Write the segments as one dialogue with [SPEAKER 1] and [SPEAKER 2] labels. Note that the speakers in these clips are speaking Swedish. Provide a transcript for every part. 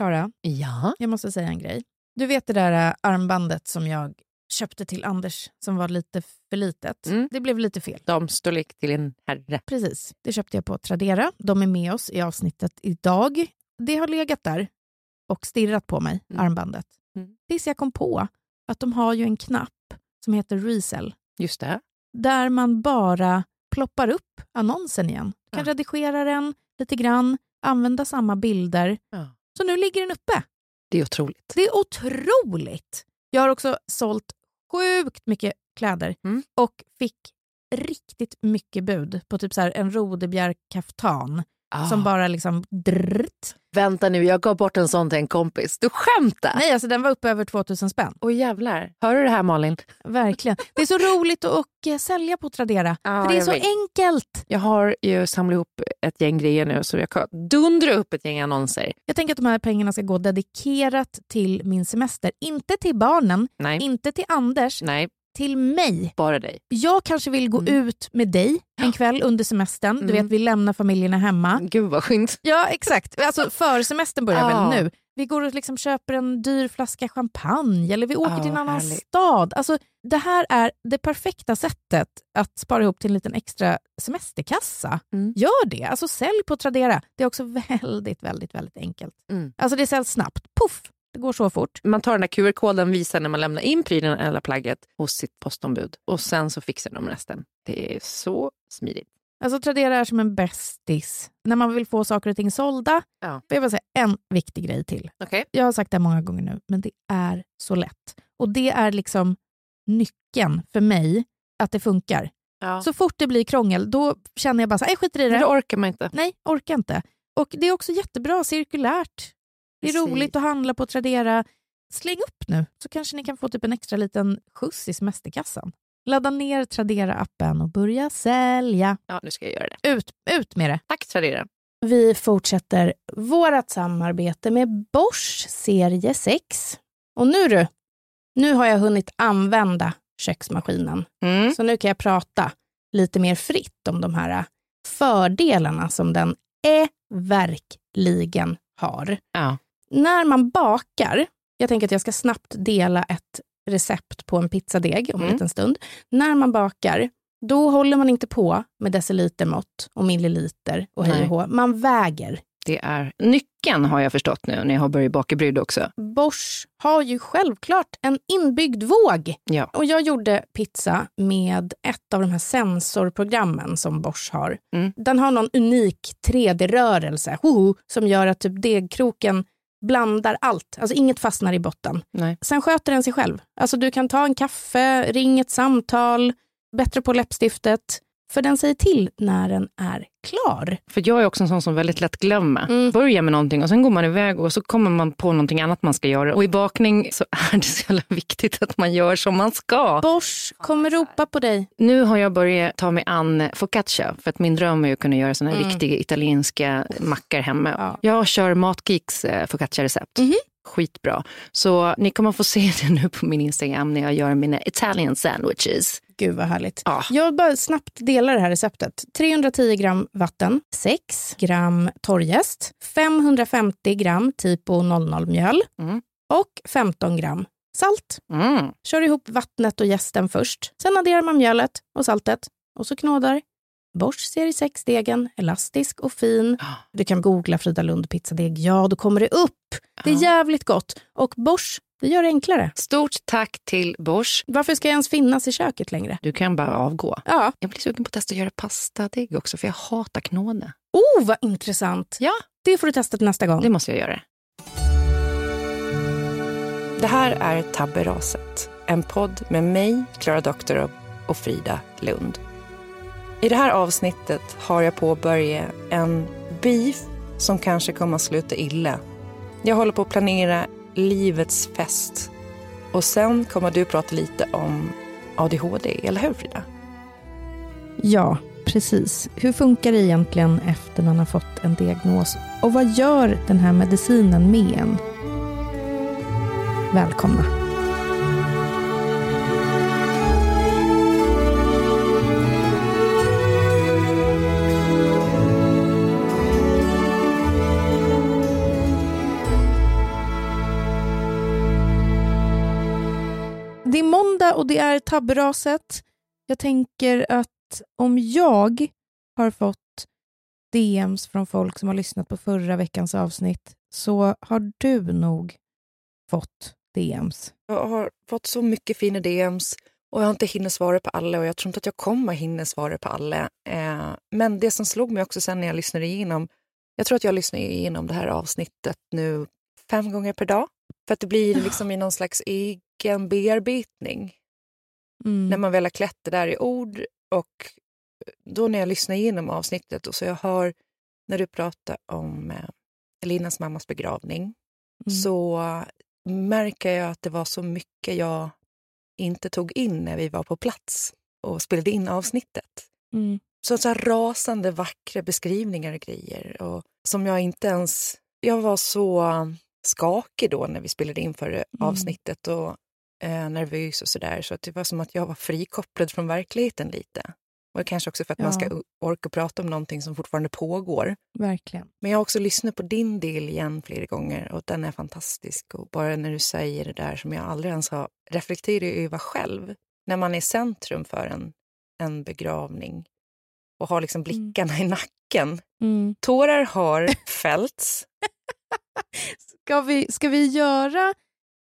[SPEAKER 1] Klara,
[SPEAKER 2] Ja.
[SPEAKER 1] jag måste säga en grej. Du vet det där äh, armbandet som jag köpte till Anders som var lite för litet.
[SPEAKER 2] Mm.
[SPEAKER 1] Det blev lite fel.
[SPEAKER 2] De storlek till en herre.
[SPEAKER 1] Precis. Det köpte jag på Tradera. De är med oss i avsnittet idag. Det har legat där och stirrat på mig,
[SPEAKER 2] Mm.
[SPEAKER 1] armbandet.
[SPEAKER 2] Mm.
[SPEAKER 1] Tills jag kom på att de har ju en knapp som heter Resell
[SPEAKER 2] Just det.
[SPEAKER 1] där man bara ploppar upp annonsen igen. Du kan
[SPEAKER 2] Ja.
[SPEAKER 1] redigera den lite grann, använda samma bilder.
[SPEAKER 2] Ja.
[SPEAKER 1] Så nu ligger den uppe.
[SPEAKER 2] Det är otroligt.
[SPEAKER 1] Det är otroligt! Jag har också sålt sjukt mycket kläder
[SPEAKER 2] Mm.
[SPEAKER 1] och fick riktigt mycket bud på typ så en rodebjärkaftan
[SPEAKER 2] Ah.
[SPEAKER 1] som bara liksom drrt.
[SPEAKER 2] Vänta nu, jag gav bort en sån till en kompis. Du skämtar?
[SPEAKER 1] Nej, alltså den var uppe över 2000 spänn.
[SPEAKER 2] Åh jävlar. Hör du det här Malin?
[SPEAKER 1] Verkligen. Det är så roligt att och, eh, sälja på Tradera.
[SPEAKER 2] Ja,
[SPEAKER 1] för det är så
[SPEAKER 2] vet.
[SPEAKER 1] enkelt.
[SPEAKER 2] Jag har ju samlat ihop ett gäng grejer nu så jag kan dundra upp ett gäng annonser.
[SPEAKER 1] Jag tänker att de här pengarna ska gå dedikerat till min semester. Inte till barnen,
[SPEAKER 2] Nej,
[SPEAKER 1] inte till Anders,
[SPEAKER 2] nej,
[SPEAKER 1] till mig.
[SPEAKER 2] bara dig.
[SPEAKER 1] Jag kanske vill gå
[SPEAKER 2] Mm.
[SPEAKER 1] ut med dig en kväll under semestern. Du
[SPEAKER 2] Mm.
[SPEAKER 1] vet, vi lämnar familjerna hemma.
[SPEAKER 2] Gud vad skönt.
[SPEAKER 1] Ja, exakt. Alltså försemestern börjar
[SPEAKER 2] Ja.
[SPEAKER 1] väl nu. Vi går och liksom köper en dyr flaska champagne eller vi åker
[SPEAKER 2] Ja,
[SPEAKER 1] till en annan
[SPEAKER 2] härligt.
[SPEAKER 1] stad. Alltså, det här är det perfekta sättet att spara ihop till en liten extra semesterkassa.
[SPEAKER 2] Mm.
[SPEAKER 1] Gör det. Alltså sälj på Tradera. Det är också väldigt, väldigt, väldigt enkelt.
[SPEAKER 2] Mm.
[SPEAKER 1] Alltså det säljs snabbt. Puff! Går så fort.
[SPEAKER 2] Man tar den där QR-koden, visar när man lämnar in prylen eller plagget hos sitt postombud och sen så fixar de resten. Det är så smidigt.
[SPEAKER 1] Alltså Tradera är som en bästis. När man vill få saker och ting sålda.
[SPEAKER 2] Ja.
[SPEAKER 1] Jag vill säga en viktig grej till.
[SPEAKER 2] Okej.
[SPEAKER 1] Jag har sagt det många gånger nu, men det är så lätt. Och det är liksom nyckeln för mig att det funkar.
[SPEAKER 2] Ja.
[SPEAKER 1] Så fort det blir krångel, då känner jag bara så här, "Nej, skiter i
[SPEAKER 2] Men
[SPEAKER 1] det.
[SPEAKER 2] det orkar man inte.
[SPEAKER 1] Nej, orkar inte. Och det är också jättebra cirkulärt. Det är
[SPEAKER 2] Precis.
[SPEAKER 1] roligt att handla på Tradera. Släng upp nu, så kanske ni kan få typ en extra liten skjuts i semesterkassan. Ladda ner Tradera-appen och börja sälja.
[SPEAKER 2] Ja, nu ska jag göra det.
[SPEAKER 1] Ut, ut med det!
[SPEAKER 2] Tack Tradera.
[SPEAKER 1] Vi fortsätter vårt samarbete med Bosch serie 6. Och nu du, nu har jag hunnit använda köksmaskinen.
[SPEAKER 2] Mm.
[SPEAKER 1] Så nu kan jag prata lite mer fritt om de här fördelarna som den är verkligen har.
[SPEAKER 2] Ja.
[SPEAKER 1] När man bakar, jag tänker att jag ska snabbt dela ett recept på en pizzadeg om en
[SPEAKER 2] Mm.
[SPEAKER 1] liten stund. När man bakar, då håller man inte på med decilitermått och milliliter och hej och hå. Man väger.
[SPEAKER 2] Det är nyckeln har jag förstått nu när jag har börjat baka brydd också.
[SPEAKER 1] Bosch har ju självklart en inbyggd våg.
[SPEAKER 2] Ja.
[SPEAKER 1] Och jag gjorde pizza med ett av de här sensorprogrammen som Bosch har.
[SPEAKER 2] Mm.
[SPEAKER 1] Den har någon unik 3D-rörelse hoho, som gör att typ degkroken blandar allt. Alltså inget fastnar i botten.
[SPEAKER 2] Nej.
[SPEAKER 1] Sen sköter den sig själv. Alltså du kan ta en kaffe, ring ett samtal, bättre på läppstiftet. För den säger till när den är klar.
[SPEAKER 2] För jag är också en sån som väldigt lätt glömmer.
[SPEAKER 1] Mm.
[SPEAKER 2] Börjar med någonting och sen går man iväg och så kommer man på någonting annat man ska göra. Och i bakning så är det så jävla viktigt att man gör som man ska.
[SPEAKER 1] Bosch kommer ropa på dig.
[SPEAKER 2] Nu har jag börjat ta mig an focaccia för att min dröm är att kunna göra såna här
[SPEAKER 1] Mm.
[SPEAKER 2] riktiga italienska mackor hemma.
[SPEAKER 1] Ja.
[SPEAKER 2] Jag kör Matgeeks eh, focaccia-recept.
[SPEAKER 1] Mhm.
[SPEAKER 2] Skitbra. Så ni kommer få se det nu på min Instagram när jag gör mina Italian sandwiches.
[SPEAKER 1] Gud vad härligt.
[SPEAKER 2] Ja.
[SPEAKER 1] Jag bara snabbt delar det här receptet. 310 gram vatten, 6 gram torrjäst, 550 gram typo 00 mjöl
[SPEAKER 2] Mm.
[SPEAKER 1] och 15 gram salt.
[SPEAKER 2] Mm.
[SPEAKER 1] Kör ihop vattnet och jästen först. Sen adderar man mjölet och saltet och så knådar Bosch serie 6-degen, elastisk och fin. Du kan googla Frida Lund pizzadeg. Ja, då kommer det upp. Det är jävligt gott. Och Bosch, det gör det enklare.
[SPEAKER 2] Stort tack till Bosch.
[SPEAKER 1] Varför ska jag ens finnas i köket längre?
[SPEAKER 2] Du kan bara avgå.
[SPEAKER 1] Ja.
[SPEAKER 2] Jag blir sugen på att testa att göra pastadeg också, för jag hatar knåde.
[SPEAKER 1] Oh, vad intressant.
[SPEAKER 2] Ja,
[SPEAKER 1] Det får du testa till nästa gång.
[SPEAKER 2] det måste jag göra. Det här är Tabberaset, en podd med mig, Klara Doktorov och Frida Lund. I det här avsnittet har jag påbörjat en beef som kanske kommer att sluta illa. Jag håller på att planera livets fest. Och sen kommer du prata lite om ADHD, eller hur Frida?
[SPEAKER 1] Ja, precis. Hur funkar det egentligen efter man har fått en diagnos? Och vad gör den här medicinen med en? Välkomna. Och det är tabberaset. Jag tänker att om jag har fått DMs från folk som har lyssnat på förra veckans avsnitt så har du nog fått DMs.
[SPEAKER 2] Jag har fått så mycket fina DMs och jag har inte hinnit svara på alla och jag tror inte att jag kommer hinna svara på alla. Eh, men det som slog mig också sen när jag lyssnade igenom, jag tror att jag lyssnar igenom det här avsnittet nu fem gånger per dag. För att det blir liksom i någon slags egen bearbetning.
[SPEAKER 1] Mm.
[SPEAKER 2] När man väl har klätt det där i ord och då när jag lyssnar igenom avsnittet och så jag hör när du pratar om eh, Elinas mammas begravning
[SPEAKER 1] Mm.
[SPEAKER 2] så märker jag att det var så mycket jag inte tog in när vi var på plats och spelade in avsnittet.
[SPEAKER 1] Mm.
[SPEAKER 2] Så, så rasande vackra beskrivningar och grejer och som jag inte ens... Jag var så skakig då när vi spelade in förra avsnittet och eh, nervös och sådär så att det var som att jag var frikopplad från verkligheten lite. Och kanske också för att man
[SPEAKER 1] Ja.
[SPEAKER 2] ska o- orka prata om någonting som fortfarande pågår.
[SPEAKER 1] Verkligen.
[SPEAKER 2] Men jag har också lyssnat på din del igen flera gånger och den är fantastisk. Och bara när du säger det där som jag aldrig ens har reflekterat över själv. När man är centrum för en, en begravning och har liksom blickarna i nacken.
[SPEAKER 1] Mm.
[SPEAKER 2] Tårar har fällts.
[SPEAKER 1] Ska, vi, ska vi göra...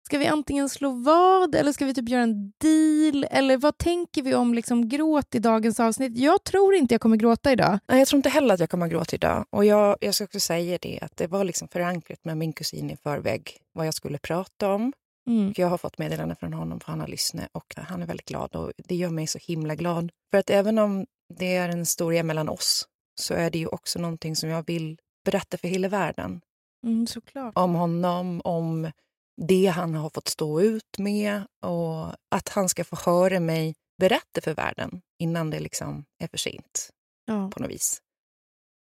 [SPEAKER 1] Ska vi antingen slå vad eller ska vi typ göra en deal? Eller vad tänker vi om liksom gråt i dagens avsnitt? Jag tror inte jag kommer gråta idag.
[SPEAKER 2] Nej, jag tror inte heller att jag kommer gråta idag. Och jag, jag ska också säga det att det var liksom förankrat med min kusin i förväg vad jag skulle prata om.
[SPEAKER 1] Mm.
[SPEAKER 2] Jag har fått meddelande från honom för han har lyssnat och han är väldigt glad och det gör mig så himla glad. För att även om det är en historia mellan oss så är det ju också någonting som jag vill berätta för hela världen.
[SPEAKER 1] Mm, såklart.
[SPEAKER 2] Om honom, om det han har fått stå ut med och att han ska få höra mig berätta för världen innan det liksom är för sent
[SPEAKER 1] Ja.
[SPEAKER 2] på något vis.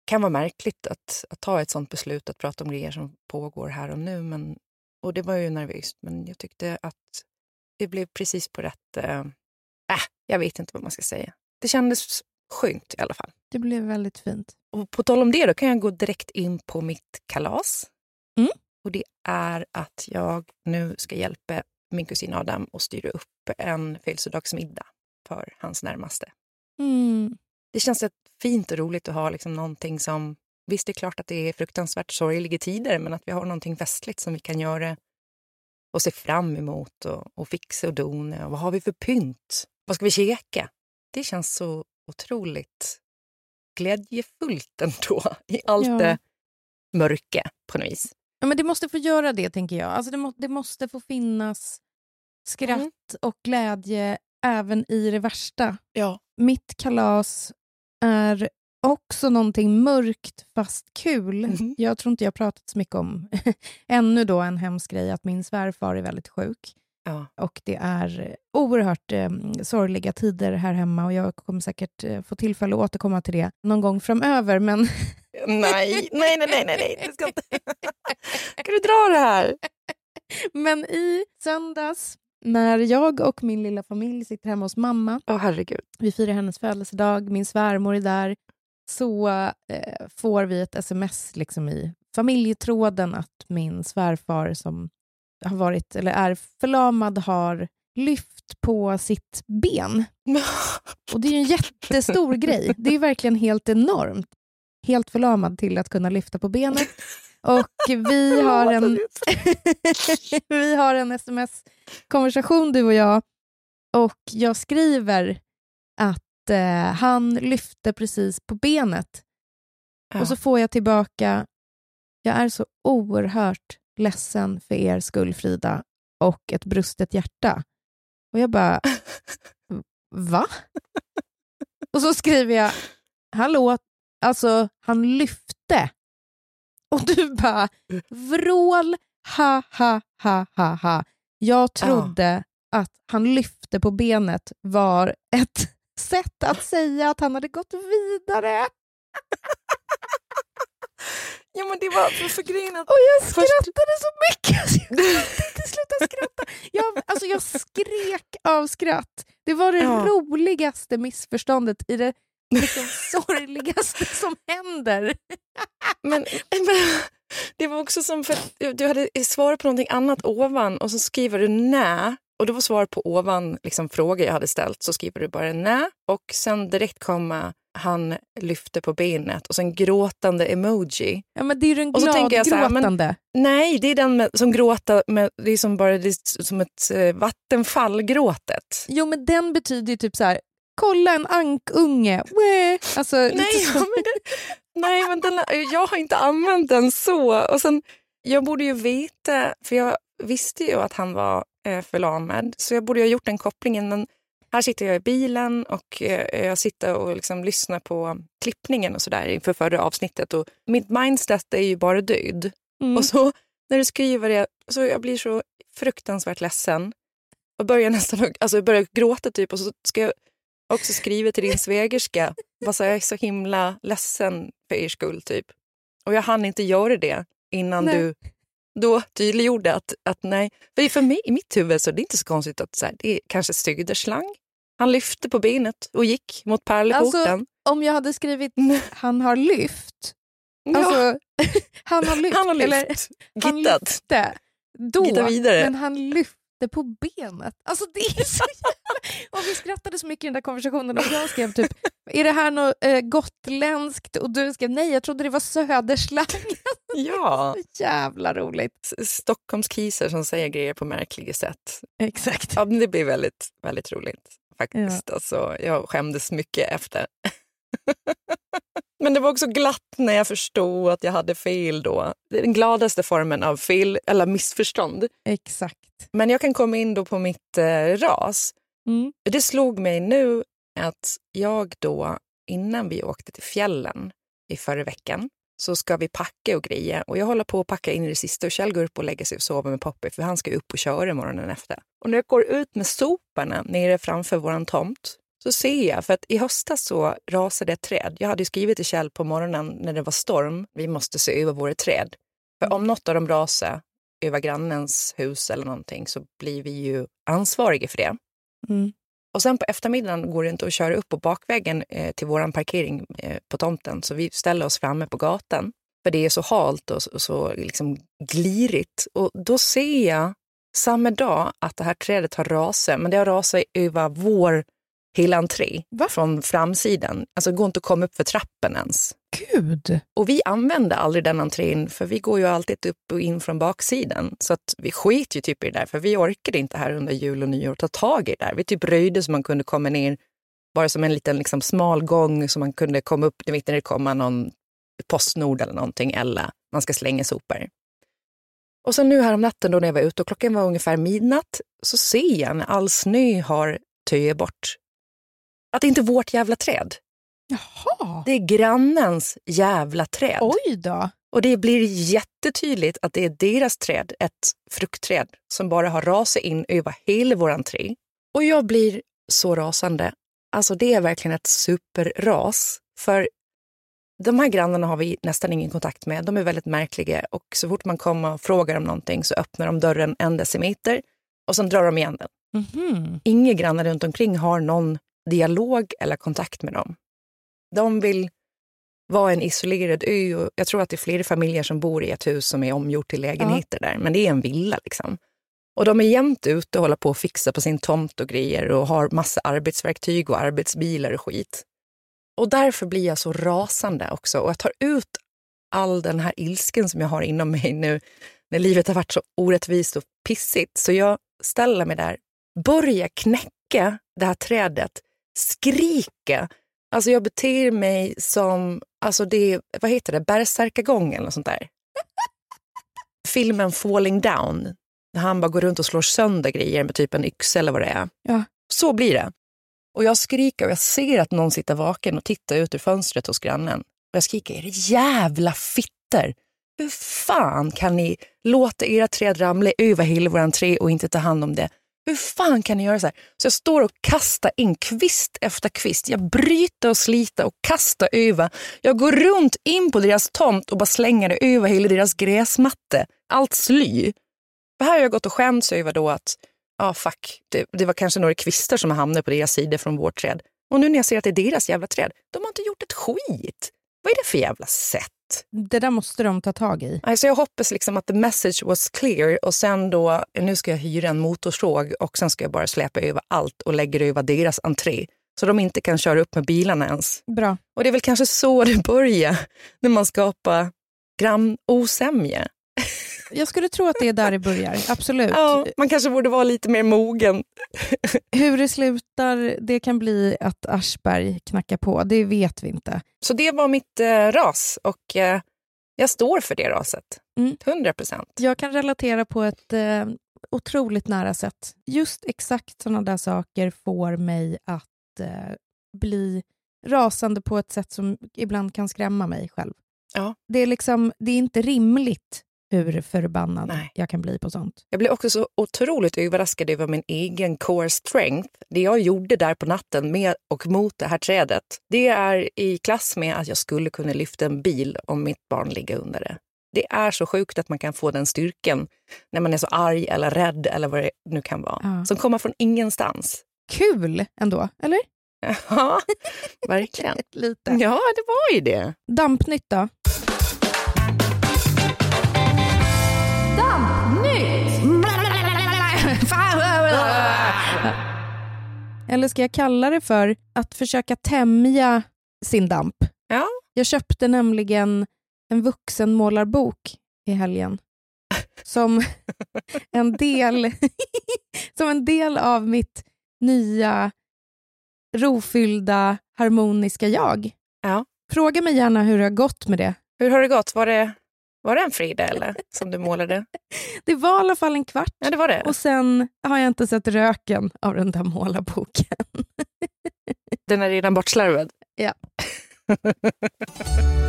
[SPEAKER 2] kan vara märkligt att, att ta ett sånt beslut att prata om grejer som pågår här och nu. Men, och det var ju nervöst, men jag tyckte att det blev precis på rätt... Äh, jag vet inte vad man ska säga. Det kändes skönt i alla fall.
[SPEAKER 1] Det blev väldigt fint.
[SPEAKER 2] Och på tal om det då kan jag gå direkt in på mitt kalas.
[SPEAKER 1] Mm.
[SPEAKER 2] Och det är att jag nu ska hjälpa min kusin Adam att styra upp en födelsedagsmiddag för hans närmaste.
[SPEAKER 1] Mm.
[SPEAKER 2] Det känns fint och roligt att ha liksom någonting som... Visst, det är klart att det är fruktansvärt sorgliga tider, men att vi har någonting festligt som vi kan göra och se fram emot och, och fixa och dona. Och vad har vi för pynt? Vad ska vi käka? Det känns så otroligt glädjefullt ändå i allt
[SPEAKER 1] Ja.
[SPEAKER 2] det mörka på något vis.
[SPEAKER 1] Ja, men det måste få göra det, tänker jag. Alltså det, må, det måste få finnas skratt
[SPEAKER 2] Mm.
[SPEAKER 1] och glädje även i det värsta.
[SPEAKER 2] Ja.
[SPEAKER 1] Mitt kalas är också någonting mörkt fast kul.
[SPEAKER 2] Mhm.
[SPEAKER 1] Jag tror inte jag pratat så mycket om ännu då en hemsk grej att min svärfar är väldigt sjuk.
[SPEAKER 2] ja.
[SPEAKER 1] Och det är oerhört eh, sorgliga tider här hemma och jag kommer säkert eh, få tillfälle att återkomma till det någon gång framöver. Men
[SPEAKER 2] Nej, nej, nej, nej, nej. Du ska inte... Kan du dra det här?
[SPEAKER 1] Men i söndags, när jag och min lilla familj sitter hemma hos mamma,
[SPEAKER 2] Åh, herregud.
[SPEAKER 1] vi firar hennes födelsedag, min svärmor är där, så eh, får vi ett sms liksom i familjetråden att min svärfar som har varit, eller är förlamad har lyft på sitt ben. Och det är ju en jättestor grej. Det är verkligen helt enormt. Helt förlamad till att kunna lyfta på benet. Och vi har en, vi har en sms-konversation du och jag och jag skriver att eh, han lyfte precis på benet.
[SPEAKER 2] Ja.
[SPEAKER 1] Och så får jag tillbaka, jag är så oerhört ledsen för er skull Frida och ett brustet hjärta. Och jag bara, va? Och så skriver jag, hallå, alltså han lyfte. Och du bara, vrål, ha ha ha ha ha. Jag trodde att han lyfte på benet var ett sätt att säga att han hade gått vidare.
[SPEAKER 2] Ja, men det var för, för grejen att...
[SPEAKER 1] Och jag
[SPEAKER 2] Först-
[SPEAKER 1] skrattade så mycket så jag kunde inte sluta skratta. Jag, alltså jag skrek av skratt. Det var det
[SPEAKER 2] Ja.
[SPEAKER 1] roligaste missförståndet i det liksom sorgligaste som händer.
[SPEAKER 2] Men, men det var också som för du hade svarat på någonting annat ovan och så skriver du nä. Och det var svar på ovan liksom, frågor jag hade ställt. Så skriver du bara nä och sen direkt komma han lyfte på benet och sen gråtande emoji.
[SPEAKER 1] Ja, men det är ju den gladgråtande.
[SPEAKER 2] Nej, det är den med, som gråta med, det är som bara det är som ett eh, vattenfall-gråtet.
[SPEAKER 1] Jo, men den betyder ju typ så här, kolla en ankunge. Alltså,
[SPEAKER 2] Nej,
[SPEAKER 1] så.
[SPEAKER 2] men nej men den, jag har inte använt den så. Och sen, jag borde ju veta, för jag visste ju att han var eh, förlamad, så jag borde ju ha gjort den kopplingen. Men här sitter jag i bilen och eh, jag sitter och liksom lyssnar på klippningen och sådär inför förra avsnittet. Och mitt mindset är ju bara död.
[SPEAKER 1] Mm.
[SPEAKER 2] Och så när du skriver det, så jag blir så fruktansvärt ledsen. Och börjar nästan alltså jag börjar gråta typ och så ska jag också skriva till din svägerska. Bara så jag är så himla ledsen för er skull typ. Och jag hann inte göra det innan
[SPEAKER 1] Nej.
[SPEAKER 2] du då tydliggjorde att, att nej. För, för mig, i mitt huvud så är det inte så konstigt att så här, det är kanske Söderslang. Han lyfte på benet och gick mot pärleporten.
[SPEAKER 1] Alltså, om jag hade skrivit han har lyft,
[SPEAKER 2] ja,
[SPEAKER 1] alltså, han har lyft,
[SPEAKER 2] han har
[SPEAKER 1] eller
[SPEAKER 2] lyft.
[SPEAKER 1] han
[SPEAKER 2] Gittat.
[SPEAKER 1] lyfte, då,
[SPEAKER 2] Gitta vidare.
[SPEAKER 1] men han lyfte på benet. Alltså det är så jävla... Och vi skrattade så mycket i den där konversationen och jag skrev typ, är det här något eh, gotländskt? Och du skrev, nej jag trodde det var söderslang.
[SPEAKER 2] Ja.
[SPEAKER 1] Så jävla roligt.
[SPEAKER 2] Stockholmskiser som säger grejer på märkliga sätt.
[SPEAKER 1] Exakt.
[SPEAKER 2] Ja, det blir väldigt, väldigt roligt faktiskt. Alltså, jag skämdes mycket efter. men det var också glatt när jag förstod att jag hade fel då. Den gladaste formen av fel eller missförstånd.
[SPEAKER 1] Exakt.
[SPEAKER 2] Men jag kan komma in då på mitt eh, ras.
[SPEAKER 1] Mm.
[SPEAKER 2] Det slog mig nu att jag då, innan vi åkte till fjällen i förra veckan, så ska vi packa och greja. Och jag håller på att packa in i det sista och Kjell går upp och lägger sig och sover med Poppy för han ska upp och köra morgonen efter. Och när jag går ut med soporna nere framför våran tomt så ser jag, för att i höstas så rasade ett träd. Jag hade skrivit till Kjell på morgonen när det var storm, vi måste se över våra träd. För om något av dem rasar över grannens hus eller någonting så blir vi ju ansvariga för det.
[SPEAKER 1] Mm.
[SPEAKER 2] Och sen på eftermiddagen går det inte att köra upp på bakvägen eh, till vår parkering eh, på tomten, så vi ställer oss framme på gatan. För det är så halt och så, och så liksom glirigt. Och då ser jag samma dag att det här trädet har rasat, men det har rasat över vår hela entré
[SPEAKER 1] Va?
[SPEAKER 2] från framsidan. Alltså det går inte att komma upp för trappen ens.
[SPEAKER 1] Gud.
[SPEAKER 2] Och vi använder aldrig den entrén för vi går ju alltid upp och in från baksidan. Så att vi skit ju typ i det där för vi orkade inte här under jul och nyår ta tag i det där. Vi typ röjde så man kunde komma ner bara som en liten liksom, smal gång så man kunde komma upp, när det kommer någon Postnord eller någonting eller man ska slänga sopor. Och sen nu här om natten då när jag var ute och klockan var ungefär midnatt så ser jag när all snö har töjat bort att det inte är vårt jävla träd.
[SPEAKER 1] Jaha.
[SPEAKER 2] Det är grannens jävla träd.
[SPEAKER 1] Oj då.
[SPEAKER 2] Och det blir jättetydligt att det är deras träd, ett fruktträd, som bara har rasat in över hela vår entré. Och jag blir så rasande. Alltså det är verkligen ett superras. För de här grannarna har vi nästan ingen kontakt med. De är väldigt märkliga och så fort man kommer och frågar om någonting så öppnar de dörren en decimeter och sen drar de igen den.
[SPEAKER 1] Mhm.
[SPEAKER 2] Inga grannar runt omkring har någon dialog eller kontakt med dem. De vill vara en isolerad ö och jag tror att det är flera familjer som bor i ett hus som är omgjort till lägenheter där, men det är en villa liksom. Och de är jämt ute och håller på att fixa på sin tomt och grejer och har massa arbetsverktyg och arbetsbilar och skit. Och därför blir jag så rasande också och jag tar ut all den här ilsken som jag har inom mig nu när livet har varit så orättvist och pissigt. Så jag ställer mig där, börjar knäcka det här trädet, skrika. Alltså jag beter mig som, alltså det, vad heter det, bärsärkagång eller något sånt där. Filmen Falling Down, när han bara går runt och slår sönder grejer med typ en yxa eller vad det är.
[SPEAKER 1] Ja.
[SPEAKER 2] Så blir det. Och jag skriker och jag ser att någon sitter vaken och tittar ut ur fönstret hos grannen. Och jag skriker, det jävla fitter? Hur fan kan ni låta era träd ramla över hela vår entré och inte ta hand om det? Hur fan kan ni göra så här? Så jag står och kastar in kvist efter kvist. Jag bryter och sliter och kastar över. Jag går runt in på deras tomt och bara slänger det över hela deras gräsmatte. Allt sly. För här har jag gått och skämts över då att, ja ah, fuck, det, det, var kanske några kvistar som hamnade på deras sida från vårt träd. Och nu när jag ser att det är deras jävla träd, de har inte gjort ett skit. Vad är det för jävla sätt?
[SPEAKER 1] Det där måste de ta tag i.
[SPEAKER 2] Alltså jag hoppas liksom att the message was clear och sen då, nu ska jag hyra en motorsåg och sen ska jag bara släpa över allt och lägga över deras entré. Så de inte kan köra upp med bilarna ens.
[SPEAKER 1] Bra.
[SPEAKER 2] Och det är väl kanske så det börjar när man skapar grannosämja.
[SPEAKER 1] Jag skulle tro att det är där det börjar, absolut.
[SPEAKER 2] Ja, man kanske borde vara lite mer mogen.
[SPEAKER 1] Hur det slutar, det kan bli att Aschberg knackar på, det vet vi inte.
[SPEAKER 2] Så det var mitt eh, ras och eh, jag står för det raset.
[SPEAKER 1] Mm.
[SPEAKER 2] 100 procent.
[SPEAKER 1] Jag kan relatera på ett eh, otroligt nära sätt. Just exakt sådana där saker får mig att eh, bli rasande på ett sätt som ibland kan skrämma mig själv.
[SPEAKER 2] Ja.
[SPEAKER 1] Det, är liksom, det är inte rimligt hur förbannad
[SPEAKER 2] Nej.
[SPEAKER 1] jag kan bli på sånt.
[SPEAKER 2] Jag blev också så otroligt överraskad över min egen core strength. Det jag gjorde där på natten med och mot det här trädet, det är i klass med att jag skulle kunna lyfta en bil om mitt barn ligger under det. Det är så sjukt att man kan få den styrkan när man är så arg eller rädd eller vad det nu kan vara.
[SPEAKER 1] Ja.
[SPEAKER 2] Som kommer från ingenstans.
[SPEAKER 1] Kul ändå, eller?
[SPEAKER 2] Ja, verkligen.
[SPEAKER 1] Lite.
[SPEAKER 2] Ja, det var ju det.
[SPEAKER 1] Dampnytt då? Eller ska jag kalla det för att försöka tämja sin damp?
[SPEAKER 2] Ja.
[SPEAKER 1] Jag köpte nämligen en vuxenmålarbok i helgen. Som en del, som en del av mitt nya rofyllda harmoniska jag.
[SPEAKER 2] Ja.
[SPEAKER 1] Fråga mig gärna hur det har gått med det.
[SPEAKER 2] Hur har det gått? Var det, var det en Frida eller, som du målade?
[SPEAKER 1] Det var i alla fall en kvart
[SPEAKER 2] Ja, det var det.
[SPEAKER 1] och sen har jag inte sett röken av den där målarboken.
[SPEAKER 2] Den är redan bortslarvad.
[SPEAKER 1] Ja.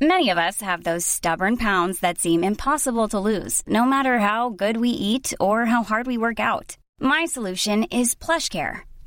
[SPEAKER 3] Many of us have those stubborn pounds that seem impossible to lose, no matter how good we eat or how hard we work out. My solution is PlushCare.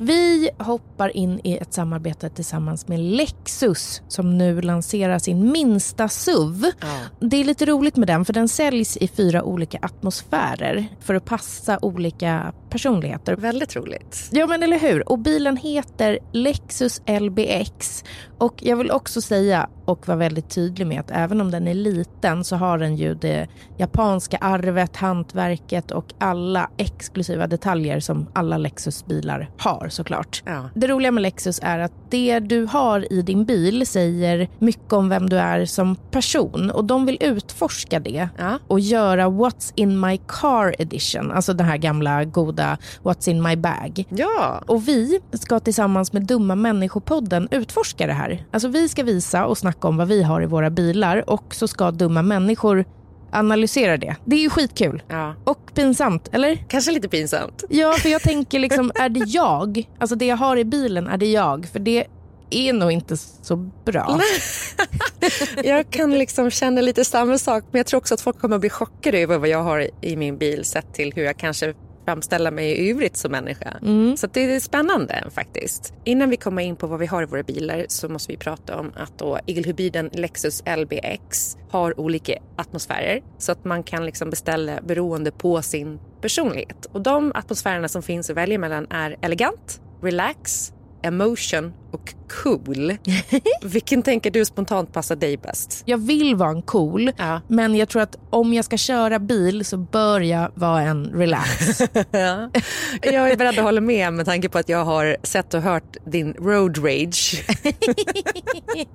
[SPEAKER 1] Vi hoppar in i ett samarbete tillsammans med Lexus som nu lanserar sin minsta SUV. Det är lite roligt med den för den säljs i fyra olika atmosfärer för att passa olika personligheter.
[SPEAKER 2] Väldigt roligt.
[SPEAKER 1] Ja men eller hur. Och bilen heter Lexus LBX. Och jag vill också säga och vara väldigt tydlig med att även om den är liten så har den ju det japanska arvet, hantverket och alla exklusiva detaljer som alla Lexus-bilar har såklart.
[SPEAKER 2] Ja.
[SPEAKER 1] Det roliga med Lexus är att det du har i din bil säger mycket om vem du är som person och de vill utforska det
[SPEAKER 2] Ja.
[SPEAKER 1] och göra What's in my car edition, alltså den här gamla goda podda What's in my bag.
[SPEAKER 2] Ja.
[SPEAKER 1] Och vi ska tillsammans med Dumma människor-podden utforska det här. Alltså vi ska visa och snacka om vad vi har i våra bilar och så ska Dumma människor analysera det. Det är ju skitkul.
[SPEAKER 2] ja.
[SPEAKER 1] Och pinsamt, eller?
[SPEAKER 2] Kanske lite pinsamt.
[SPEAKER 1] Ja, för jag tänker liksom, är det jag? Alltså det jag har i bilen, är det jag? För det är nog inte så bra.
[SPEAKER 2] Jag kan liksom känna lite samma sak men jag tror också att folk kommer att bli chockade över vad jag har i min bil sett till hur jag kanske framställer mig i övrigt som människa. Så att det är spännande faktiskt. Innan vi kommer in på vad vi har i våra bilar så måste vi prata om att då egelhybriden Lexus LBX har olika atmosfärer så att man kan liksom beställa beroende på sin personlighet. Och de atmosfärerna som finns att välja mellan är elegant, relax, emotion och cool. Vilken tänker du spontant passar dig bäst?
[SPEAKER 1] Jag vill vara en cool,
[SPEAKER 2] Ja.
[SPEAKER 1] men jag tror att om jag ska köra bil så bör jag vara en relax.
[SPEAKER 2] Ja. Jag är beredd att hålla med med tanke på att jag har sett och hört din road rage.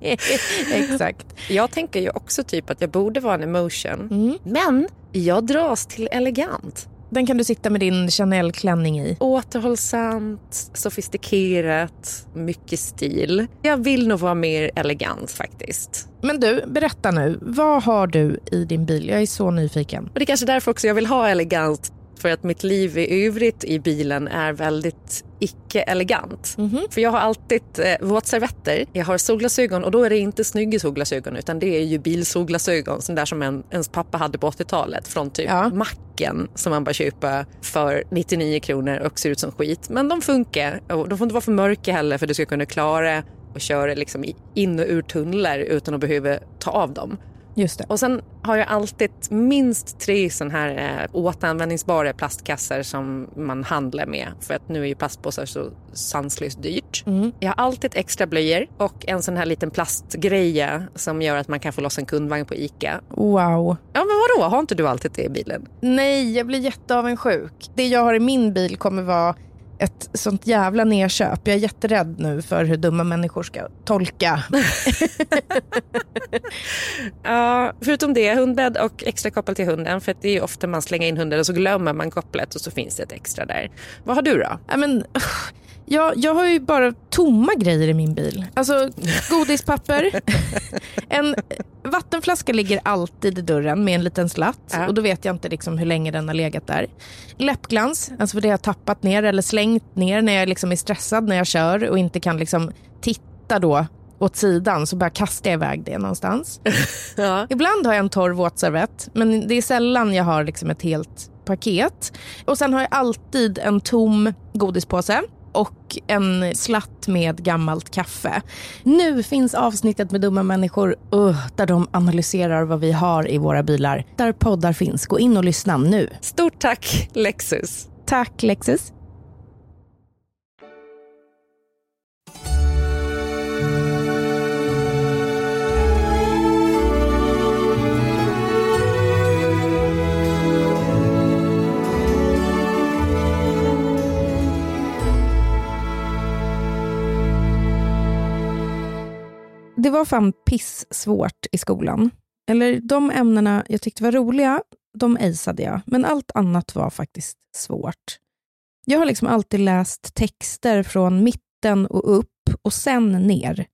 [SPEAKER 1] Exakt.
[SPEAKER 2] Jag tänker ju också typ att jag borde vara en emotion. Men jag dras till elegant.
[SPEAKER 1] Den kan du sitta med din Chanel-klänning i.
[SPEAKER 2] Återhållsamt, sofistikerat, mycket stil. Jag vill nog vara mer elegant faktiskt.
[SPEAKER 1] Men du, berätta nu. Vad har du i din bil? Jag är så nyfiken.
[SPEAKER 2] Och det är kanske därför också jag vill ha elegant. För att mitt liv i övrigt i bilen är väldigt icke-elegant. För jag har alltid eh, våtservetter, jag har solglasögon och då är det inte snygga solglasögon utan det är ju bilsolglasögon, sån där som en, ens pappa hade på 80-talet från typ
[SPEAKER 1] Ja.
[SPEAKER 2] macken som man bara köper för 99 kronor och ser ut som skit. Men de funkar och de får inte vara för mörka heller för du ska kunna klara och köra liksom in och ur tunnlar utan att behöva ta av dem.
[SPEAKER 1] Just det.
[SPEAKER 2] Och sen har jag alltid minst tre sån här eh, återanvändningsbara plastkassar som man handlar med. För att nu är ju plastpåsar så sanslöst dyrt. Jag har alltid extra blöjor och en sån här liten plastgreja som gör att man kan få loss en kundvagn på ICA.
[SPEAKER 1] Wow.
[SPEAKER 2] Ja men vadå, har inte du alltid det i bilen?
[SPEAKER 1] Nej, jag blir jätteavundsjuk. Det jag har i min bil kommer vara ett sånt jävla nedköp. Jag är jätterädd nu för hur dumma människor ska tolka.
[SPEAKER 2] Ja, förutom det, hundbädd och extra koppel till hunden. För det är ju ofta man slänger in hunden och så glömmer man kopplet och så finns det ett extra där. Vad har du då?
[SPEAKER 1] Ja, men, usch. jag, jag har ju bara tomma grejer i min bil. Alltså godispapper. en vattenflaska ligger alltid i dörren med en liten slatt.
[SPEAKER 2] Ja.
[SPEAKER 1] Och då vet jag inte liksom hur länge den har legat där. Läppglans, alltså för det har jag tappat ner eller slängt ner när jag liksom är stressad när jag kör och inte kan liksom titta då åt sidan så bara kastar jag iväg det någonstans.
[SPEAKER 2] Ja.
[SPEAKER 1] Ibland har jag en torr våtservett, men det är sällan jag har liksom ett helt paket. Och sen har jag alltid en tom godispåse och en slatt med gammalt kaffe. Nu finns avsnittet med dumma människor uh, där de analyserar vad vi har i våra bilar. Där poddar finns. Gå in och lyssna nu.
[SPEAKER 2] Stort tack Lexus!
[SPEAKER 1] Tack Lexus. Det var fan piss svårt i skolan. Eller de ämnena jag tyckte var roliga, de aceade jag. Men allt annat var faktiskt svårt. Jag har liksom alltid läst texter från mitten och upp och sen ner.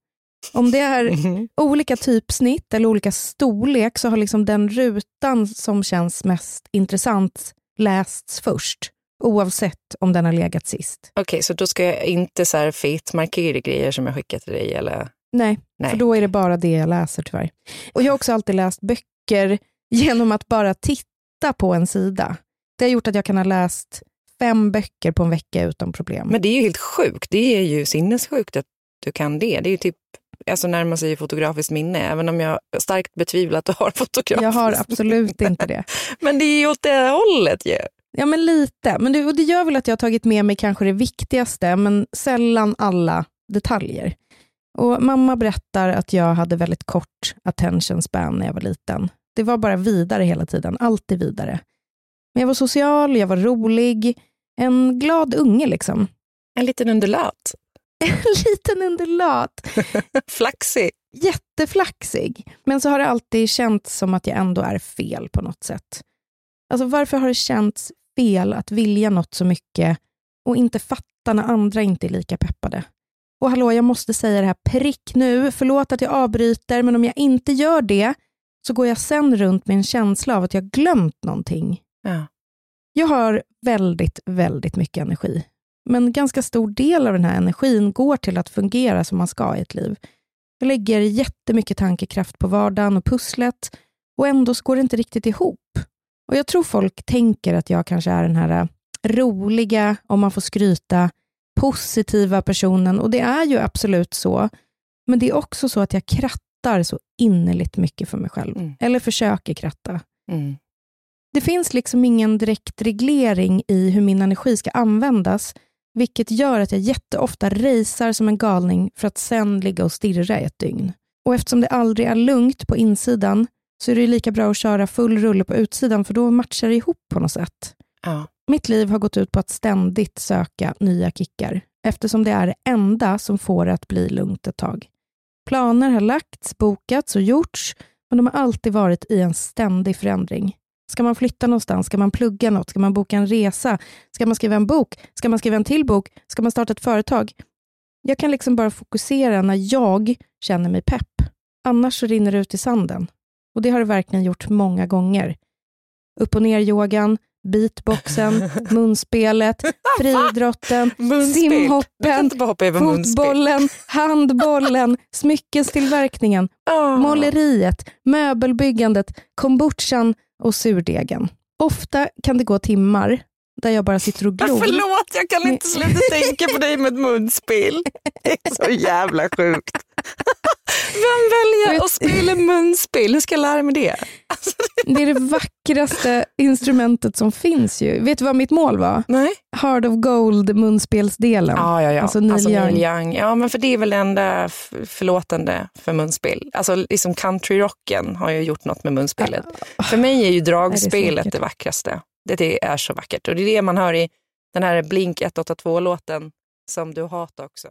[SPEAKER 1] Om det är olika typsnitt eller olika storlek så har liksom den rutan som känns mest intressant lästs först. Oavsett om den har legat sist.
[SPEAKER 2] Okej, så då ska jag inte så här fetmarkera grejer som jag skickar till dig eller?
[SPEAKER 1] Nej,
[SPEAKER 2] Nej.
[SPEAKER 1] för då är det bara det jag läser tyvärr. Och jag har också alltid läst böcker genom att bara titta på en sida. Det har gjort att jag kan ha läst fem böcker på en vecka utan problem.
[SPEAKER 2] Men det är ju helt sjukt. Det är ju sinnessjukt att du kan det. Det är ju typ alltså närmar sig fotografiskt minne, även om jag starkt betvivlar att du har fotografiskt
[SPEAKER 1] jag har absolut inte det.
[SPEAKER 2] Men det är ju åt det hållet ju.
[SPEAKER 1] Ja, men lite. Men det, och det gör väl att jag har tagit med mig kanske det viktigaste, men sällan alla detaljer. Och mamma berättar att jag hade väldigt kort attention span när jag var liten. Det var bara vidare hela tiden, alltid vidare. Men jag var social, jag var rolig, en glad unge liksom.
[SPEAKER 2] En liten undulat.
[SPEAKER 1] En liten undulat.
[SPEAKER 2] Flaxig.
[SPEAKER 1] Jätteflaxig. Men så har det alltid känts som att jag ändå är fel på något sätt. Alltså varför har det känts fel att vilja något så mycket och inte fatta när andra inte är lika peppade. Och hallå, jag måste säga det här prick nu. Förlåt att jag avbryter, men om jag inte gör det så går jag sen runt med en känsla av att jag glömt någonting.
[SPEAKER 2] Ja.
[SPEAKER 1] Jag har väldigt, väldigt mycket energi. Men ganska stor del av den här energin går till att fungera som man ska i ett liv. Jag lägger jättemycket tankekraft på vardagen och pusslet och ändå så går det inte riktigt ihop. Och Jag tror folk tänker att jag kanske är den här roliga, om man får skryta, positiva personen och det är ju absolut så. Men det är också så att jag krattar så innerligt mycket för mig själv.
[SPEAKER 2] Mm.
[SPEAKER 1] Eller försöker kratta.
[SPEAKER 2] Mm.
[SPEAKER 1] Det finns liksom ingen direkt reglering i hur min energi ska användas, vilket gör att jag jätteofta racear som en galning för att sen ligga och stirra i ett dygn. Och eftersom det aldrig är lugnt på insidan så är det lika bra att köra full rulle på utsidan, för då matchar det ihop på något sätt.
[SPEAKER 2] Ja.
[SPEAKER 1] Mitt liv har gått ut på att ständigt söka nya kickar, eftersom det är det enda som får det att bli lugnt ett tag. Planer har lagts, bokats och gjorts, men de har alltid varit i en ständig förändring. Ska man flytta någonstans? Ska man plugga något? Ska man boka en resa? Ska man skriva en bok? Ska man skriva en till bok? Ska man starta ett företag? Jag kan liksom bara fokusera när jag känner mig pepp. Annars så rinner det ut i sanden. Och det har det verkligen gjort många gånger. Upp och ner-yogan, beatboxen, munspelet, friidrotten, simhoppen, fotbollen, handbollen, smyckestillverkningen,
[SPEAKER 2] Åh.
[SPEAKER 1] måleriet, möbelbyggandet, kombuchan och surdegen. Ofta kan det gå timmar där jag bara sitter och
[SPEAKER 2] Ja,
[SPEAKER 1] glor.
[SPEAKER 2] Förlåt, jag kan inte sluta tänka på dig med ett munspel. Det är så jävla sjukt. Vem väljer att spela munspel? Hur ska jag lära mig det? Alltså,
[SPEAKER 1] Det är det vackraste instrumentet som finns ju. Vet du vad mitt mål var?
[SPEAKER 2] nej.
[SPEAKER 1] Heart of Gold, munspelsdelen.
[SPEAKER 2] Ja, ja, ja.
[SPEAKER 1] Alltså Neil Young.
[SPEAKER 2] Young. Ja, men för det är väl det enda förlåtande för munspel. Alltså liksom countryrocken har ju gjort något med munspelet. För mig är ju dragspelet
[SPEAKER 1] vackert.
[SPEAKER 2] det, vackraste. Det, det är så vackert. Och det är det man hör i den här Blink 182-låten som du hatar också.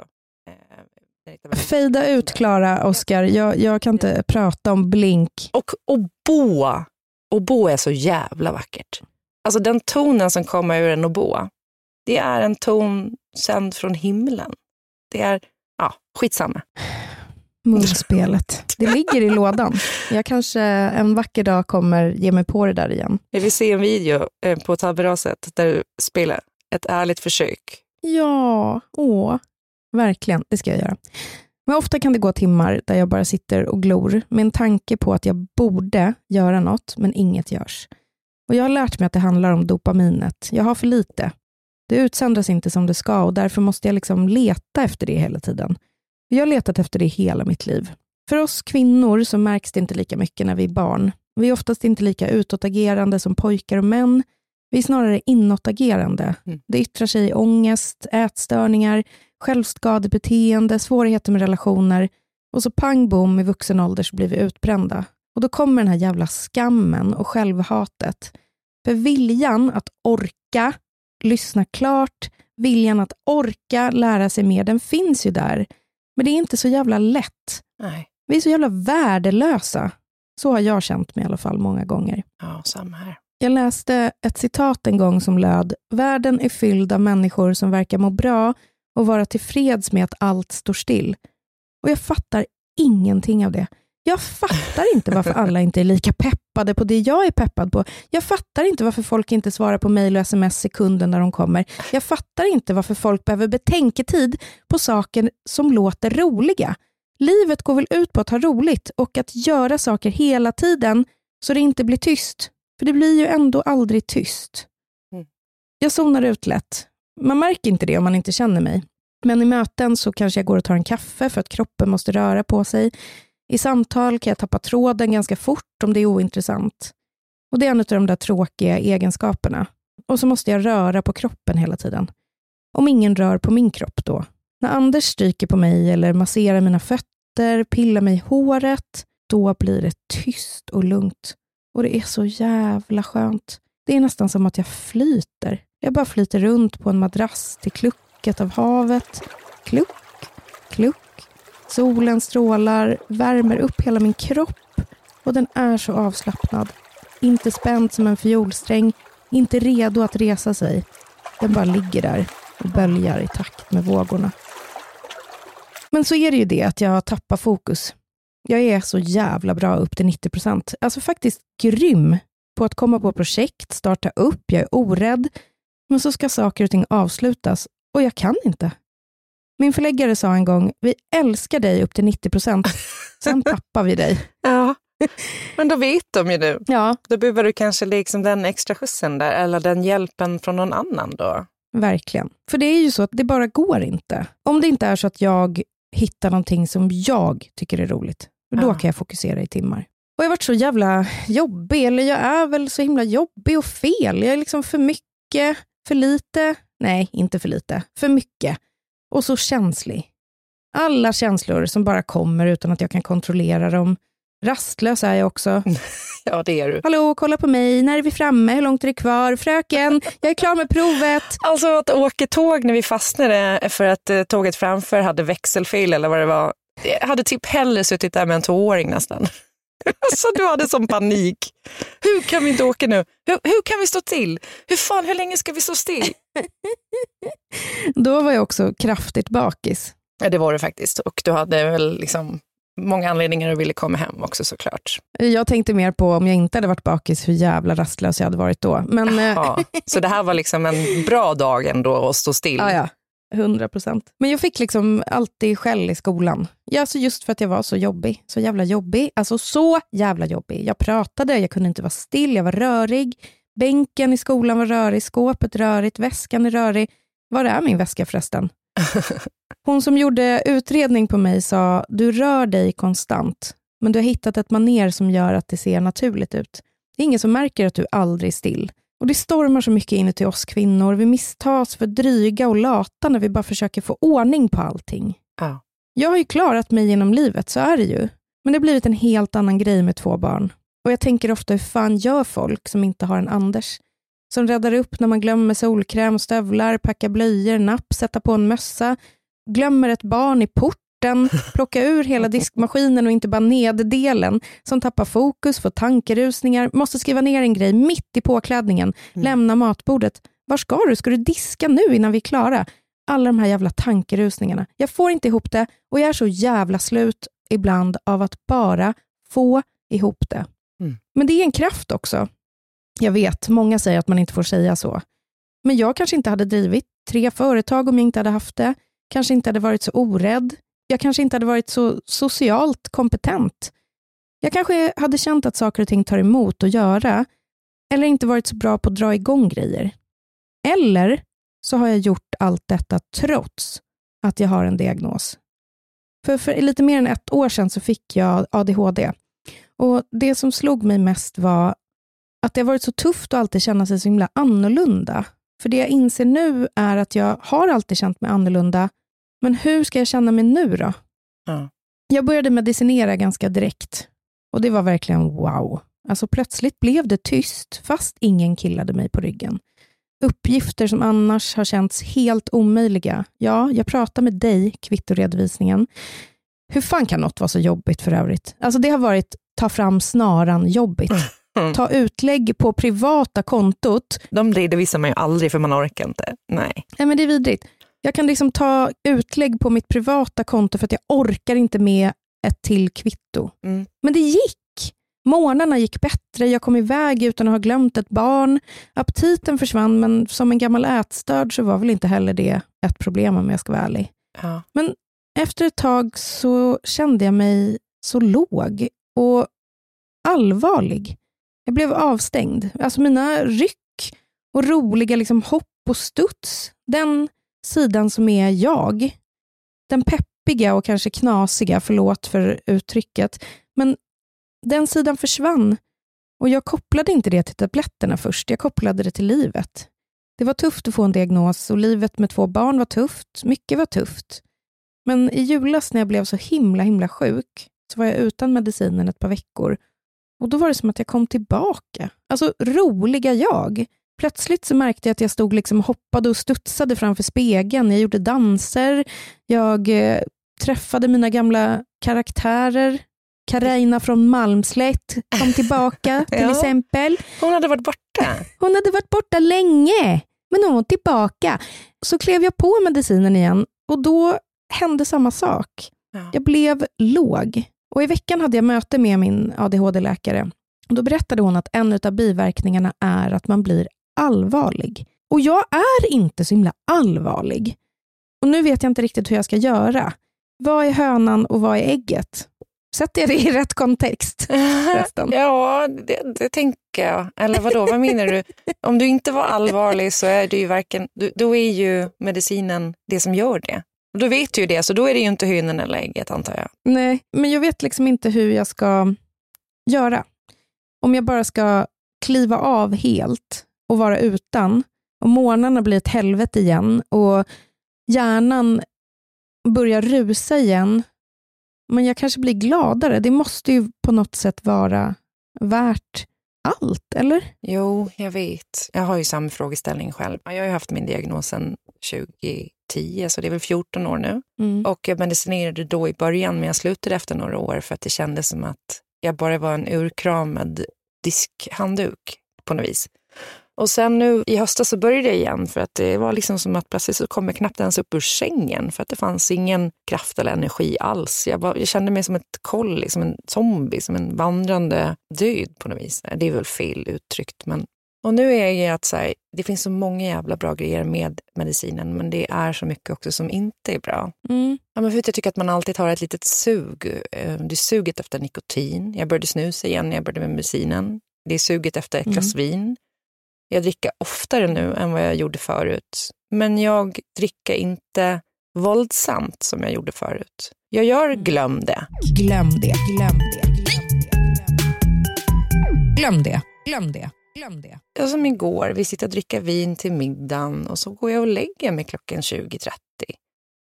[SPEAKER 1] Fejda ut Klara, Oscar. Jag, jag kan inte prata om Blink.
[SPEAKER 2] Och oboa. Oboa är så jävla vackert. Alltså den tonen som kommer ur en oboa, det är en ton sänd från himlen. Det är, ja, skitsamma.
[SPEAKER 1] Munspelet. Det ligger i lådan. Jag kanske en vacker dag kommer ge mig på det där igen.
[SPEAKER 2] Jag vill se en video eh, på tabberaset där du spelar ett ärligt försök.
[SPEAKER 1] Ja, åh. Verkligen, det ska jag göra. Men ofta kan det gå timmar där jag bara sitter och glor med en tanke på att jag borde göra något, men inget görs. Och Jag har lärt mig att det handlar om dopaminet. Jag har för lite. Det utsöndras inte som det ska och därför måste jag liksom leta efter det hela tiden. Jag har letat efter det hela mitt liv. För oss kvinnor så märks det inte lika mycket när vi är barn. Vi är oftast inte lika utåtagerande som pojkar och män. Vi är snarare inåtagerande.
[SPEAKER 2] Mm.
[SPEAKER 1] Det yttrar sig i ångest, ätstörningar, självskadebeteende, svårigheter med relationer och så pang bom i vuxen ålder så blir vi utbrända. Och då kommer den här jävla skammen och självhatet. För viljan att orka, lyssna klart, viljan att orka lära sig mer, den finns ju där. Men det är inte så jävla lätt.
[SPEAKER 2] Nej,
[SPEAKER 1] Vi är så jävla värdelösa. Så har jag känt mig i alla fall många gånger.
[SPEAKER 2] ja, samma här.
[SPEAKER 1] Jag läste ett citat en gång som löd “Världen är fylld av människor som verkar må bra och vara tillfreds med att allt står still”. Och jag fattar ingenting av det. Jag fattar inte varför alla inte är lika peppade på det jag är peppad på. Jag fattar inte varför folk inte svarar på mejl och sms sekunden när de kommer. Jag fattar inte varför folk behöver betänketid på saker som låter roliga. Livet går väl ut på att ha roligt och att göra saker hela tiden så det inte blir tyst. För det blir ju ändå aldrig tyst.
[SPEAKER 2] Mm.
[SPEAKER 1] Jag zonar ut lätt. Man märker inte det om man inte känner mig. Men i möten så kanske jag går och tar en kaffe för att kroppen måste röra på sig. I samtal kan jag tappa tråden ganska fort om det är ointressant. Och Det är en av de där tråkiga egenskaperna. Och så måste jag röra på kroppen hela tiden. Om ingen rör på min kropp då. När Anders stryker på mig eller masserar mina fötter, pillar mig i håret, då blir det tyst och lugnt. Och det är så jävla skönt. Det är nästan som att jag flyter. Jag bara flyter runt på en madrass till klucket av havet. Kluck, kluck. Solen strålar, värmer upp hela min kropp och den är så avslappnad. Inte spänd som en fiolsträng, inte redo att resa sig. Den bara ligger där och böljar i takt med vågorna. Men så är det ju det att jag tappar fokus. Jag är så jävla bra upp till 90 procent. Alltså faktiskt grym på att komma på projekt, starta upp, jag är orädd. Men så ska saker och ting avslutas och jag kan inte. Min förläggare sa en gång, vi älskar dig upp till 90 procent, sen tappar vi dig.
[SPEAKER 2] Ja, men då vet de ju nu.
[SPEAKER 1] Ja,
[SPEAKER 2] Då behöver du kanske liksom den extra skjutsen där, eller den hjälpen från någon annan då.
[SPEAKER 1] verkligen. För det är ju så att det bara går inte. Om det inte är så att jag hittar någonting som jag tycker är roligt, då
[SPEAKER 2] Ja.
[SPEAKER 1] kan jag fokusera i timmar. Och jag har varit så jävla jobbig, eller jag är väl så himla jobbig och fel. Jag är liksom för mycket, för lite. Nej, inte för lite. För mycket. Och så känslig. Alla känslor som bara kommer utan att jag kan kontrollera dem. Rastlös är jag också.
[SPEAKER 2] Ja, det är du.
[SPEAKER 1] Hallå, kolla på mig. När är vi framme? Hur långt är det kvar? Fröken, jag är klar med provet.
[SPEAKER 2] Alltså att åka tåg när vi fastnade för att eh, tåget framför hade växelfel eller vad det var. Jag hade typ hellre suttit där med en tvååring nästan. Alltså du hade sån panik. Hur kan vi inte åka nu? Hur, hur kan vi stå till? Hur fan, hur länge ska vi stå still?
[SPEAKER 1] Då var jag också kraftigt bakis.
[SPEAKER 2] Ja, det var det faktiskt. Och du hade väl liksom många anledningar att vilja komma hem också såklart.
[SPEAKER 1] Jag tänkte mer på om jag inte hade varit bakis, hur jävla rastlös jag hade varit då. Men eh,
[SPEAKER 2] Ja, så det här var liksom en bra dag ändå att stå still.
[SPEAKER 1] ja, ja, 100 procent. Men jag fick liksom alltid skäll i skolan. Ja, alltså just för att jag var så jobbig. Så jävla jobbig. Alltså så jävla jobbig. Jag pratade, jag kunde inte vara still, jag var rörig. Bänken i skolan var rörig, skåpet rörigt, väskan är rörig. Var är min väska förresten? Hon som gjorde utredning på mig sa, du rör dig konstant, men du har hittat ett maner som gör att det ser naturligt ut. Det är ingen som märker att du aldrig är still. Och det stormar så mycket inuti oss kvinnor. Vi misstas för dryga och lata när vi bara försöker få ordning på allting.
[SPEAKER 2] Ja.
[SPEAKER 1] Jag har ju klarat mig genom livet, så är det ju. Men det har blivit en helt annan grej med två barn. Och jag tänker ofta, hur fan gör folk som inte har en Anders? Som räddar upp när man glömmer solkräm stövlar, packar blöjor, napp, sätta på en mössa, glömmer ett barn i porten, plocka ur hela diskmaskinen och inte bara neddelen, som tappar fokus, får tankerusningar, måste skriva ner en grej mitt i påklädningen, lämna matbordet. Var ska du? Ska du diska nu innan vi är klara? Alla de här jävla tankerusningarna. Jag får inte ihop det och jag är så jävla slut ibland av att bara få ihop det.
[SPEAKER 2] Mm.
[SPEAKER 1] Men det är en kraft också. Jag vet, många säger att man inte får säga så. Men jag kanske inte hade drivit tre företag om jag inte hade haft det. Kanske inte hade varit så orädd. Jag kanske inte hade varit så socialt kompetent. Jag kanske hade känt att saker och ting tar emot att göra, eller inte varit så bra på att dra igång grejer. Eller så har jag gjort allt detta trots att jag har en diagnos. För, för lite mer än ett år sedan så fick jag ADHD. Och Det som slog mig mest var att det har varit så tufft att alltid känna sig så himla annorlunda. För det jag inser nu är att jag har alltid känt mig annorlunda, men hur ska jag känna mig nu då?
[SPEAKER 2] Ja.
[SPEAKER 1] Jag började medicinera ganska direkt och det var verkligen wow. Alltså plötsligt blev det tyst, fast ingen killade mig på ryggen. Uppgifter som annars har känts helt omöjliga. Ja, jag pratar med dig, kvittoredovisningen. Hur fan kan något vara så jobbigt för övrigt? Alltså det har varit ta fram snaran jobbigt. Ta utlägg på privata kontot.
[SPEAKER 2] De redovisar man ju aldrig för man orkar inte. Nej.
[SPEAKER 1] Nej, men det är vidrigt. Jag kan liksom ta utlägg på mitt privata konto för att jag orkar inte med ett till kvitto.
[SPEAKER 2] Mm.
[SPEAKER 1] Men det gick. Månaderna gick bättre, jag kom iväg utan att ha glömt ett barn. Aptiten försvann, men som en gammal ätstörd så var väl inte heller det ett problem om jag ska vara ärlig.
[SPEAKER 2] Ja.
[SPEAKER 1] Men efter ett tag så kände jag mig så låg och allvarlig. Jag blev avstängd. Alltså mina ryck och roliga liksom hopp och studs, den sidan som är jag, den peppiga och kanske knasiga, förlåt för uttrycket, men den sidan försvann och jag kopplade inte det till tabletterna först, jag kopplade det till livet. Det var tufft att få en diagnos och livet med två barn var tufft, mycket var tufft. Men i julas när jag blev så himla, himla sjuk, så var jag utan medicinen ett par veckor och då var det som att jag kom tillbaka. Alltså roliga jag. Plötsligt så märkte jag att jag stod liksom hoppade och studsade framför spegeln. Jag gjorde danser, jag eh, träffade mina gamla karaktärer. Karina från Malmslätt kom tillbaka till
[SPEAKER 2] Ja.
[SPEAKER 1] exempel.
[SPEAKER 2] Hon hade varit borta?
[SPEAKER 1] Hon hade varit borta länge, men hon tillbaka. Så klev jag på medicinen igen och då hände samma sak.
[SPEAKER 2] Ja.
[SPEAKER 1] Jag blev låg. Och I veckan hade jag möte med min ADHD-läkare. Och Då berättade hon att en av biverkningarna är att man blir allvarlig. Och jag är inte så himla allvarlig. Och nu vet jag inte riktigt hur jag ska göra. Vad är hönan och vad är ägget? Sätter jag det i rätt kontext?
[SPEAKER 2] Ja, det, det tänker jag. Eller vadå, vad menar du? Om du inte var allvarlig så är det ju varken, då- är ju medicinen det som gör det. Då vet du ju det, så då är det ju inte hönan eller ägget antar jag.
[SPEAKER 1] Nej, men jag vet liksom inte hur jag ska göra. Om jag bara ska kliva av helt och vara utan och morgnarna blir ett helvete igen och hjärnan börjar rusa igen. Men jag kanske blir gladare. Det måste ju på något sätt vara värt allt, eller?
[SPEAKER 2] Jo, jag vet. Jag har ju samma frågeställning själv. Jag har ju haft min diagnos sedan 2010, så det är väl 14 år nu.
[SPEAKER 1] Mm.
[SPEAKER 2] Och jag medicinerade då i början, men jag slutade efter några år för att det kändes som att jag bara var en urkramad diskhandduk på något vis. Och sen nu i höstas så började jag igen för att det var liksom som att plötsligt så kom jag knappt ens upp ur sängen för att det fanns ingen kraft eller energi alls. Jag, var, jag kände mig som ett kolli, som en zombie, som en vandrande död på något vis. Det är väl fel uttryckt, men och nu är jag att så här, det finns så många jävla bra grejer med medicinen, men det är så mycket också som inte är bra.
[SPEAKER 1] Mm.
[SPEAKER 2] Ja, men för jag tycker att man alltid har ett litet sug. Eh, Det är suget efter nikotin. Jag började snusa igen när jag började med medicinen. Det är suget efter ett glas vin. Jag dricker oftare nu än vad jag gjorde förut. Men jag dricker inte våldsamt som jag gjorde förut. Jag gör glöm det.
[SPEAKER 1] Glöm det, glöm det, glöm det. Glöm det, glöm det, glöm det.
[SPEAKER 2] Ja, Som igår, vi sitter och dricker vin till middagen och så går jag och lägger mig klockan 20.30.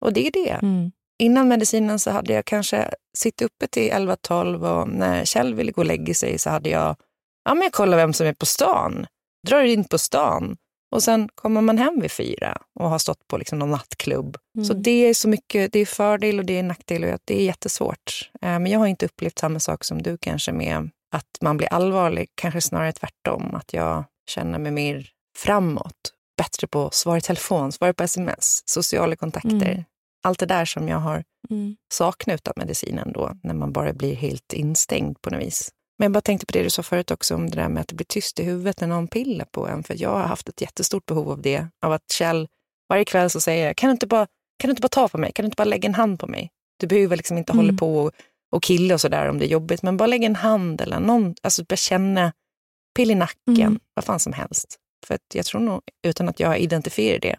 [SPEAKER 2] Och det är det.
[SPEAKER 1] Mm.
[SPEAKER 2] Innan medicinen så hade jag kanske suttit uppe till 11-12 och när Kjell ville gå och lägga sig så hade jag, ja men jag kollar vem som är på stan, drar in på stan och sen kommer man hem vid fyra och har stått på liksom någon nattklubb. Så det är så mycket, det är fördel och det är nackdel och det är jättesvårt. Eh, Men jag har inte upplevt samma sak som du kanske med att man blir allvarlig, kanske snarare tvärtom, att jag känner mig mer framåt, bättre på att svara i telefon, svara på sms, sociala kontakter.
[SPEAKER 1] Mm.
[SPEAKER 2] Allt det där som jag har
[SPEAKER 1] Mm.
[SPEAKER 2] saknat av medicinen då, när man bara blir helt instängd på något vis. Men jag bara tänkte på det du sa förut också om det där med att det blir tyst i huvudet när någon pillar på en. För jag har haft ett jättestort behov av det. Av att Kjell, varje kväll så säger jag, kan du inte bara, kan du inte bara ta på mig? Kan du inte bara lägga en hand på mig? Du behöver liksom inte hålla på och, och killa och sådär om det är jobbigt. Men bara lägga en hand eller någon, alltså bara känna pill i nacken,
[SPEAKER 1] Mm.
[SPEAKER 2] vad fan som helst. För jag tror nog, utan att jag identifierar det,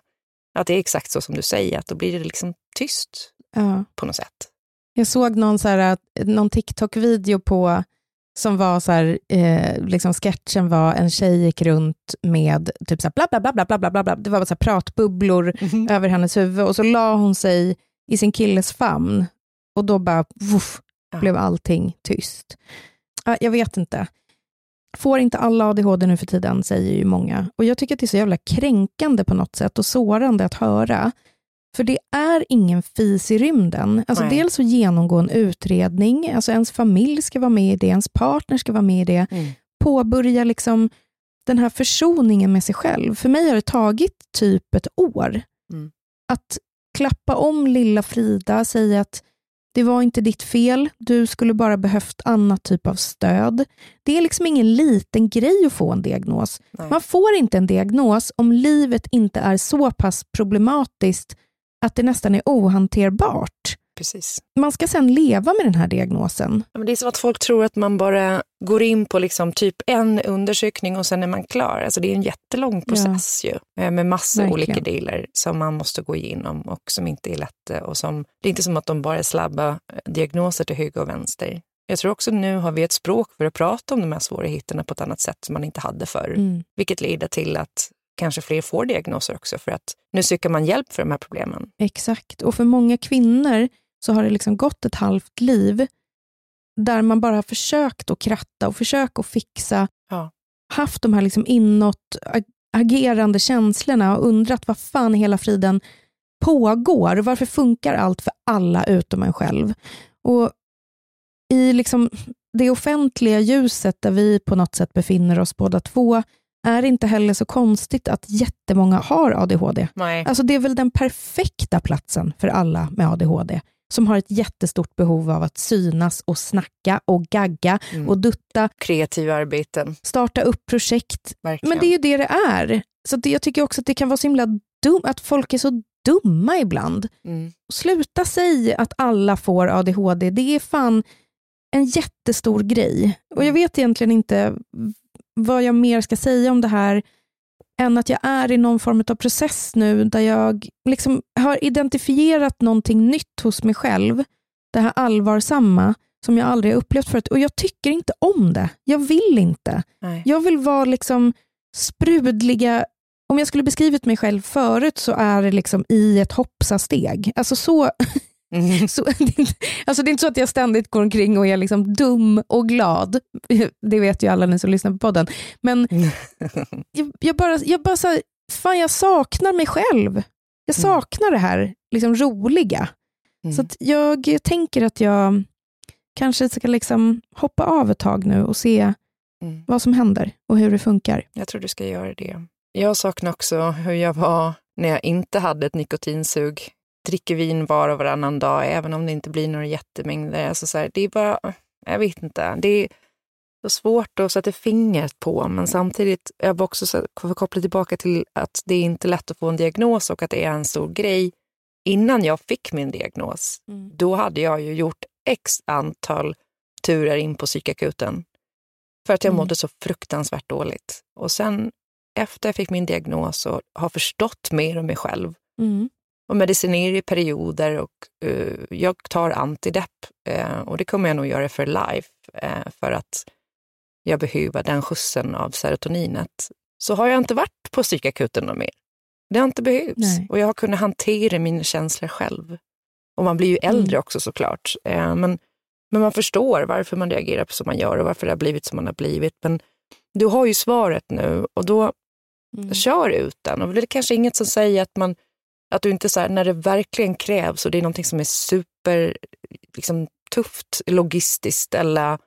[SPEAKER 2] att det är exakt så som du säger, att då blir det liksom tyst
[SPEAKER 1] Ja.
[SPEAKER 2] på något sätt.
[SPEAKER 1] Jag såg någon, så här, någon TikTok-video på som var så här, eh, liksom sketchen var en tjej gick runt med typ så här bla, bla, bla, bla, bla, bla, bla. Det var så här pratbubblor över hennes huvud och så la hon sig i sin killes famn och då bara
[SPEAKER 2] Ja.
[SPEAKER 1] blev allting tyst. Ja, jag vet inte. Får inte alla ADHD nu för tiden, säger ju många. Och jag tycker att det är så jävla kränkande på något sätt och sårande att höra. För det är ingen fis i rymden. Alltså
[SPEAKER 2] Nej.
[SPEAKER 1] dels att genomgå en utredning, alltså ens familj ska vara med i det, ens partner ska vara med i det.
[SPEAKER 2] Mm.
[SPEAKER 1] Påbörja liksom den här försoningen med sig själv. För mig har det tagit typ ett år.
[SPEAKER 2] Mm.
[SPEAKER 1] Att klappa om lilla Frida, säga att det var inte ditt fel, du skulle bara behövt annat typ av stöd. Det är liksom ingen liten grej att få en diagnos.
[SPEAKER 2] Nej.
[SPEAKER 1] Man får inte en diagnos om livet inte är så pass problematiskt att det nästan är ohanterbart.
[SPEAKER 2] Precis.
[SPEAKER 1] Man ska sen leva med den här diagnosen.
[SPEAKER 2] Ja, men Det är som att folk tror att man bara går in på liksom typ en undersökning och sen är man klar. Alltså det är en jättelång process ju, eh, med massa
[SPEAKER 1] Verkligen.
[SPEAKER 2] olika delar som man måste gå igenom och som inte är lätta. Och som, det är inte som att de bara är slabba eh, diagnoser till höger och vänster. Jag tror också nu har vi ett språk för att prata om de här svårigheterna på ett annat sätt som man inte hade förr.
[SPEAKER 1] Mm.
[SPEAKER 2] Vilket leder till att kanske fler får diagnoser också för att nu söker man hjälp för de här problemen.
[SPEAKER 1] Exakt. Och för många kvinnor så har det liksom gått ett halvt liv där man bara har försökt att kratta och försökt att fixa,
[SPEAKER 2] Ja.
[SPEAKER 1] haft de här liksom inåt ag- agerande känslorna och undrat vad fan hela friden pågår och varför funkar allt för alla utom en själv. Och i liksom det offentliga ljuset där vi på något sätt befinner oss båda två är det inte heller så konstigt att jättemånga har ADHD.
[SPEAKER 2] Nej.
[SPEAKER 1] Alltså det är väl den perfekta platsen för alla med ADHD som har ett jättestort behov av att synas och snacka och gagga
[SPEAKER 2] Mm.
[SPEAKER 1] och dutta,
[SPEAKER 2] Kreativa arbeten.
[SPEAKER 1] starta upp projekt.
[SPEAKER 2] Verkligen.
[SPEAKER 1] Men det är ju det det är. Så det, jag tycker också att det kan vara så himla dumt, att folk är så dumma ibland.
[SPEAKER 2] Mm.
[SPEAKER 1] Sluta säga att alla får ADHD. Det är fan en jättestor grej. Och jag vet egentligen inte vad jag mer ska säga om det här än att jag är i någon form av process nu där jag liksom har identifierat någonting nytt hos mig själv. Det här allvarsamma som jag aldrig har upplevt förut. Och jag tycker inte om det. Jag vill inte.
[SPEAKER 2] Nej.
[SPEAKER 1] Jag vill vara liksom sprudliga om jag skulle beskrivit mig själv förut så är det liksom i ett hoppsasteg. Alltså så,
[SPEAKER 2] Mm.
[SPEAKER 1] så, alltså det är inte så att jag ständigt går omkring och är liksom dum och glad. Det vet ju alla ni som lyssnar på podden. Men jag, jag bara, jag bara så här, fan jag saknar mig själv. Jag saknar det här liksom roliga. Så att jag tänker att jag kanske ska liksom hoppa av ett tag nu och se
[SPEAKER 2] Mm.
[SPEAKER 1] vad som händer och hur det funkar.
[SPEAKER 2] Jag tror du ska göra det. Jag saknar också hur jag var när jag inte hade ett nikotinsug. Dricker vin var och varannan dag, även om det inte blir några jättemängder. Alltså så här, det är bara, jag vet inte. Det är så svårt att sätta fingret på, men samtidigt, jag vill också så- koppla tillbaka till att det är inte lätt att få en diagnos och att det är en stor grej. Innan jag fick min diagnos, då hade jag ju gjort x antal turer in på psykakuten. För att jag
[SPEAKER 1] Mm.
[SPEAKER 2] mådde så fruktansvärt dåligt. Och sen efter jag fick min diagnos och har förstått mer om mig själv
[SPEAKER 1] Mm.
[SPEAKER 2] Och medicinerar i perioder och eh, jag tar antidepp eh, och det kommer jag nog göra för life eh, för att jag behöver den skjutsen av serotoninet. Så har jag inte varit på psykakuten någon mer. Det har inte behövts
[SPEAKER 1] Nej.
[SPEAKER 2] och jag har kunnat hantera mina känslor själv. Och man blir ju äldre
[SPEAKER 1] Mm.
[SPEAKER 2] också såklart. Men, men man förstår varför man reagerar på som man gör och varför det har blivit som man har blivit. Men du har ju svaret nu och då
[SPEAKER 1] Mm.
[SPEAKER 2] kör ut den. Och det är kanske inget som säger att, man, att du inte så här, när det verkligen krävs och det är någonting som är super liksom, tufft logistiskt eller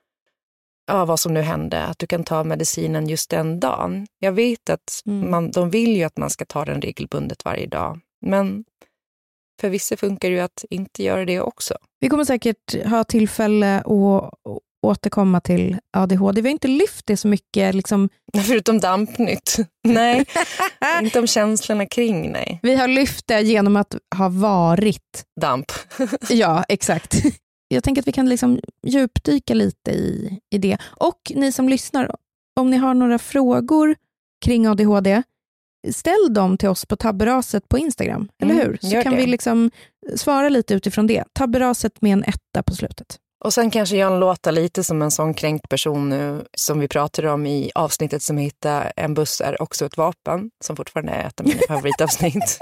[SPEAKER 2] ja, vad som nu hände, att du kan ta medicinen just den dagen. Jag vet att
[SPEAKER 1] Mm.
[SPEAKER 2] man, de vill ju att man ska ta den regelbundet varje dag. Men för vissa funkar det ju att inte göra det också.
[SPEAKER 1] Vi kommer säkert ha tillfälle att återkomma till ADHD. Vi har inte lyft det så mycket. Liksom.
[SPEAKER 2] Förutom dampnytt. Nej, inte om känslorna kring, nej.
[SPEAKER 1] Vi har lyft det genom att ha varit.
[SPEAKER 2] Damp.
[SPEAKER 1] Ja, exakt. Jag tänker att vi kan liksom djupdyka lite i, i det. Och ni som lyssnar, om ni har några frågor kring ADHD, ställ dem till oss på tabberaset på Instagram, eller
[SPEAKER 2] Mm,
[SPEAKER 1] hur? Så kan
[SPEAKER 2] det.
[SPEAKER 1] vi liksom svara lite utifrån det. Tabberaset med en etta på slutet.
[SPEAKER 2] Och sen kanske jag låter lite som en sån kränkt person nu som vi pratade om i avsnittet som heter En buss är också ett vapen, som fortfarande är ett av mina favoritavsnitt.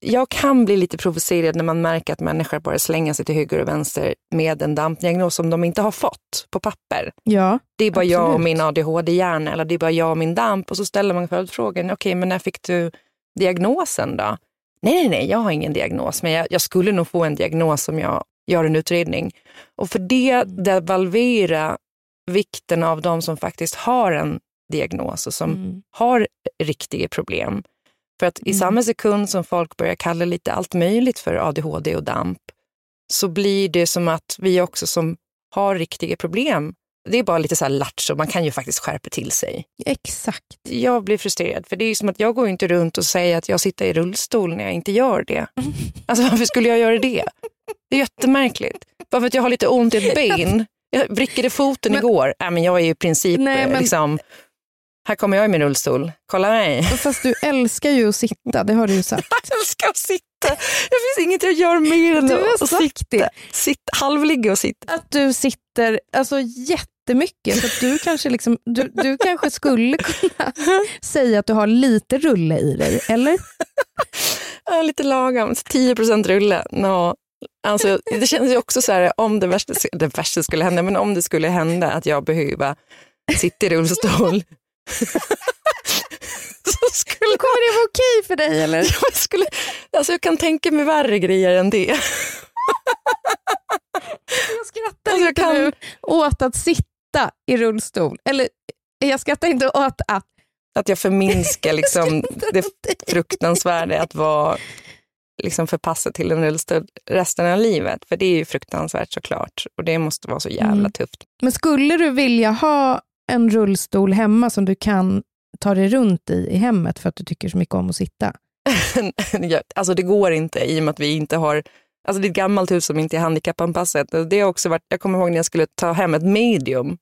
[SPEAKER 2] jag kan bli lite provocerad när man märker att människor bara slänger sig till höger och vänster med en dampdiagnos som de inte har fått på papper.
[SPEAKER 1] Ja,
[SPEAKER 2] Det är bara jag och
[SPEAKER 1] Absolut.
[SPEAKER 2] min ADHD-hjärna eller det är bara jag och min damp och så ställer man följdfrågan, okej men när fick du diagnosen då? Nej, nej, nej, jag har ingen diagnos, men jag, jag skulle nog få en diagnos om jag gör en utredning. Och för det devalvera vikten av de som faktiskt har en diagnos och som
[SPEAKER 1] Mm.
[SPEAKER 2] har riktiga problem. För att i
[SPEAKER 1] Mm.
[SPEAKER 2] samma sekund som folk börjar kalla lite allt möjligt för ADHD och DAMP, så blir det som att vi också som har riktiga problem, det är bara lite så här lattjo, man kan ju faktiskt skärpa till sig.
[SPEAKER 1] exakt.
[SPEAKER 2] Jag blir frustrerad, för det är som att jag går inte runt och säger att jag sitter i rullstol när jag inte gör det. Alltså varför skulle jag göra det? Det är jättemärkligt. Bara för att jag har lite ont i ett ben. Jag vrickade foten
[SPEAKER 1] Men-
[SPEAKER 2] igår. Nej, men jag är ju i princip
[SPEAKER 1] Nej, men-
[SPEAKER 2] liksom, här kommer jag i min rullstol. Kolla mig.
[SPEAKER 1] Fast du älskar ju att sitta, det har du ju sagt.
[SPEAKER 2] Jag älskar att sitta. Det finns inget jag gör mer än att sitta.
[SPEAKER 1] det.
[SPEAKER 2] Sitt, halvligga och sitta.
[SPEAKER 1] Att du sitter alltså, jättemycket, så att du kanske, liksom, du, du kanske skulle kunna säga att du har lite rulle i dig, eller?
[SPEAKER 2] Ja, lite lagom. 10 procent rulle. No. Alltså, det känns ju också så här, om det värsta, det värsta skulle hända, men om det skulle hända att jag behöver sitta i rullstol. så skulle
[SPEAKER 1] Kommer det vara okej för dig, eller?
[SPEAKER 2] jag, skulle, alltså jag kan tänka mig värre grejer än det.
[SPEAKER 1] Jag skrattar
[SPEAKER 2] Alltså,
[SPEAKER 1] inte
[SPEAKER 2] kan-
[SPEAKER 1] nu åt att sitta i rullstol. Eller jag skrattar inte åt att...
[SPEAKER 2] Att jag förminskar liksom det fruktansvärda att vara liksom förpassad till en rullstol resten av livet. För det är ju fruktansvärt såklart. Och det måste vara så jävla
[SPEAKER 1] Mm.
[SPEAKER 2] tufft.
[SPEAKER 1] Men skulle du vilja ha en rullstol hemma som du kan ta dig runt i i hemmet för att du tycker så mycket om att sitta?
[SPEAKER 2] Alltså det går inte i och med att vi inte har Alltså det är ett gammalt hus som inte är handikappanpassat. Det har också varit, jag kommer ihåg när jag skulle ta hem ett medium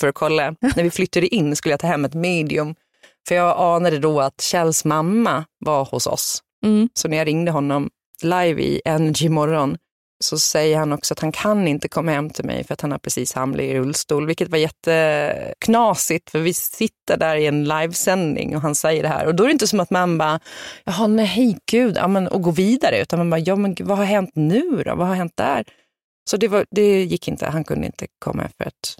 [SPEAKER 2] för att kolla. När vi flyttade in skulle jag ta hem ett medium. För jag anade då att Kjells mamma var hos oss.
[SPEAKER 1] Mm.
[SPEAKER 2] Så när jag ringde honom live i Energy morgon så säger han också att han kan inte komma hem till mig för att han har precis hamnat i rullstol, vilket var jätteknasigt för vi sitter där i en livesändning och han säger det här. Och då är det inte som att man bara, jaha nej gud, ja, men, och går vidare, utan man bara, ja men vad har hänt nu då, vad har hänt där? Så det, var, det gick inte, han kunde inte komma för att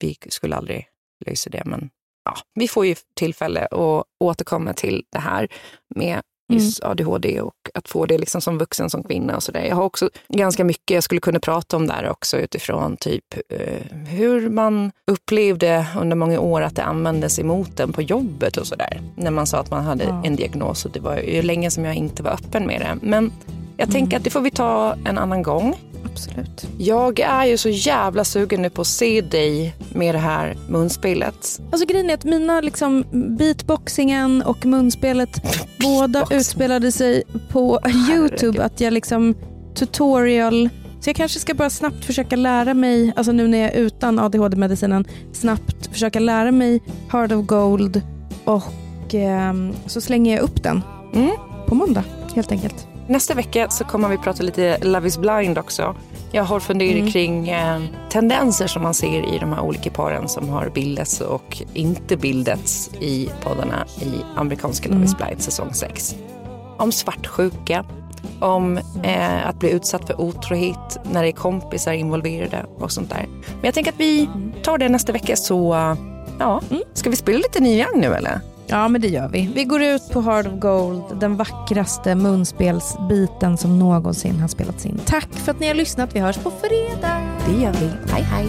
[SPEAKER 2] vi skulle aldrig lösa det, men ja, vi får ju tillfälle att återkomma till det här med just ADHD och att få det liksom som vuxen, som kvinna och sådär. Jag har också ganska mycket jag skulle kunna prata om där också utifrån typ eh, hur man upplevde under många år att det användes emot en på jobbet och sådär. När man sa att man hade
[SPEAKER 1] Ja.
[SPEAKER 2] en diagnos och det var ju länge som jag inte var öppen med det. Men jag tänker att det får vi ta en annan gång.
[SPEAKER 1] Absolut.
[SPEAKER 2] Jag är ju så jävla sugen nu på att se dig med det här munspelet.
[SPEAKER 1] Alltså grejen är att mina liksom, beatboxingen och munspelet båda utspelade sig på YouTube. Att jag liksom tutorial. Så jag kanske ska bara snabbt försöka lära mig, alltså nu när jag är utan ADHD-medicinen, snabbt försöka lära mig Heart of Gold och ehm, så slänger jag upp den
[SPEAKER 2] Mm.
[SPEAKER 1] på måndag helt enkelt.
[SPEAKER 2] Nästa vecka så kommer vi prata lite Love is blind också. Jag har funderat
[SPEAKER 1] Mm.
[SPEAKER 2] kring eh, tendenser som man ser i de här olika paren som har bildats och inte bildats i poddarna i amerikanska Love is blind säsong 6. Om svartsjuka, om eh, att bli utsatt för otrohet när det är kompisar involverade och sånt där. Men jag tänker att vi tar det nästa vecka så, ja, ska vi spela lite Neil Young nu eller?
[SPEAKER 1] Ja, men det gör vi. Vi går ut på Heart of Gold, den vackraste munspelsbiten som någonsin har spelats in. Tack för att ni har lyssnat. Vi hörs på fredag.
[SPEAKER 2] Det gör vi. Hej hej.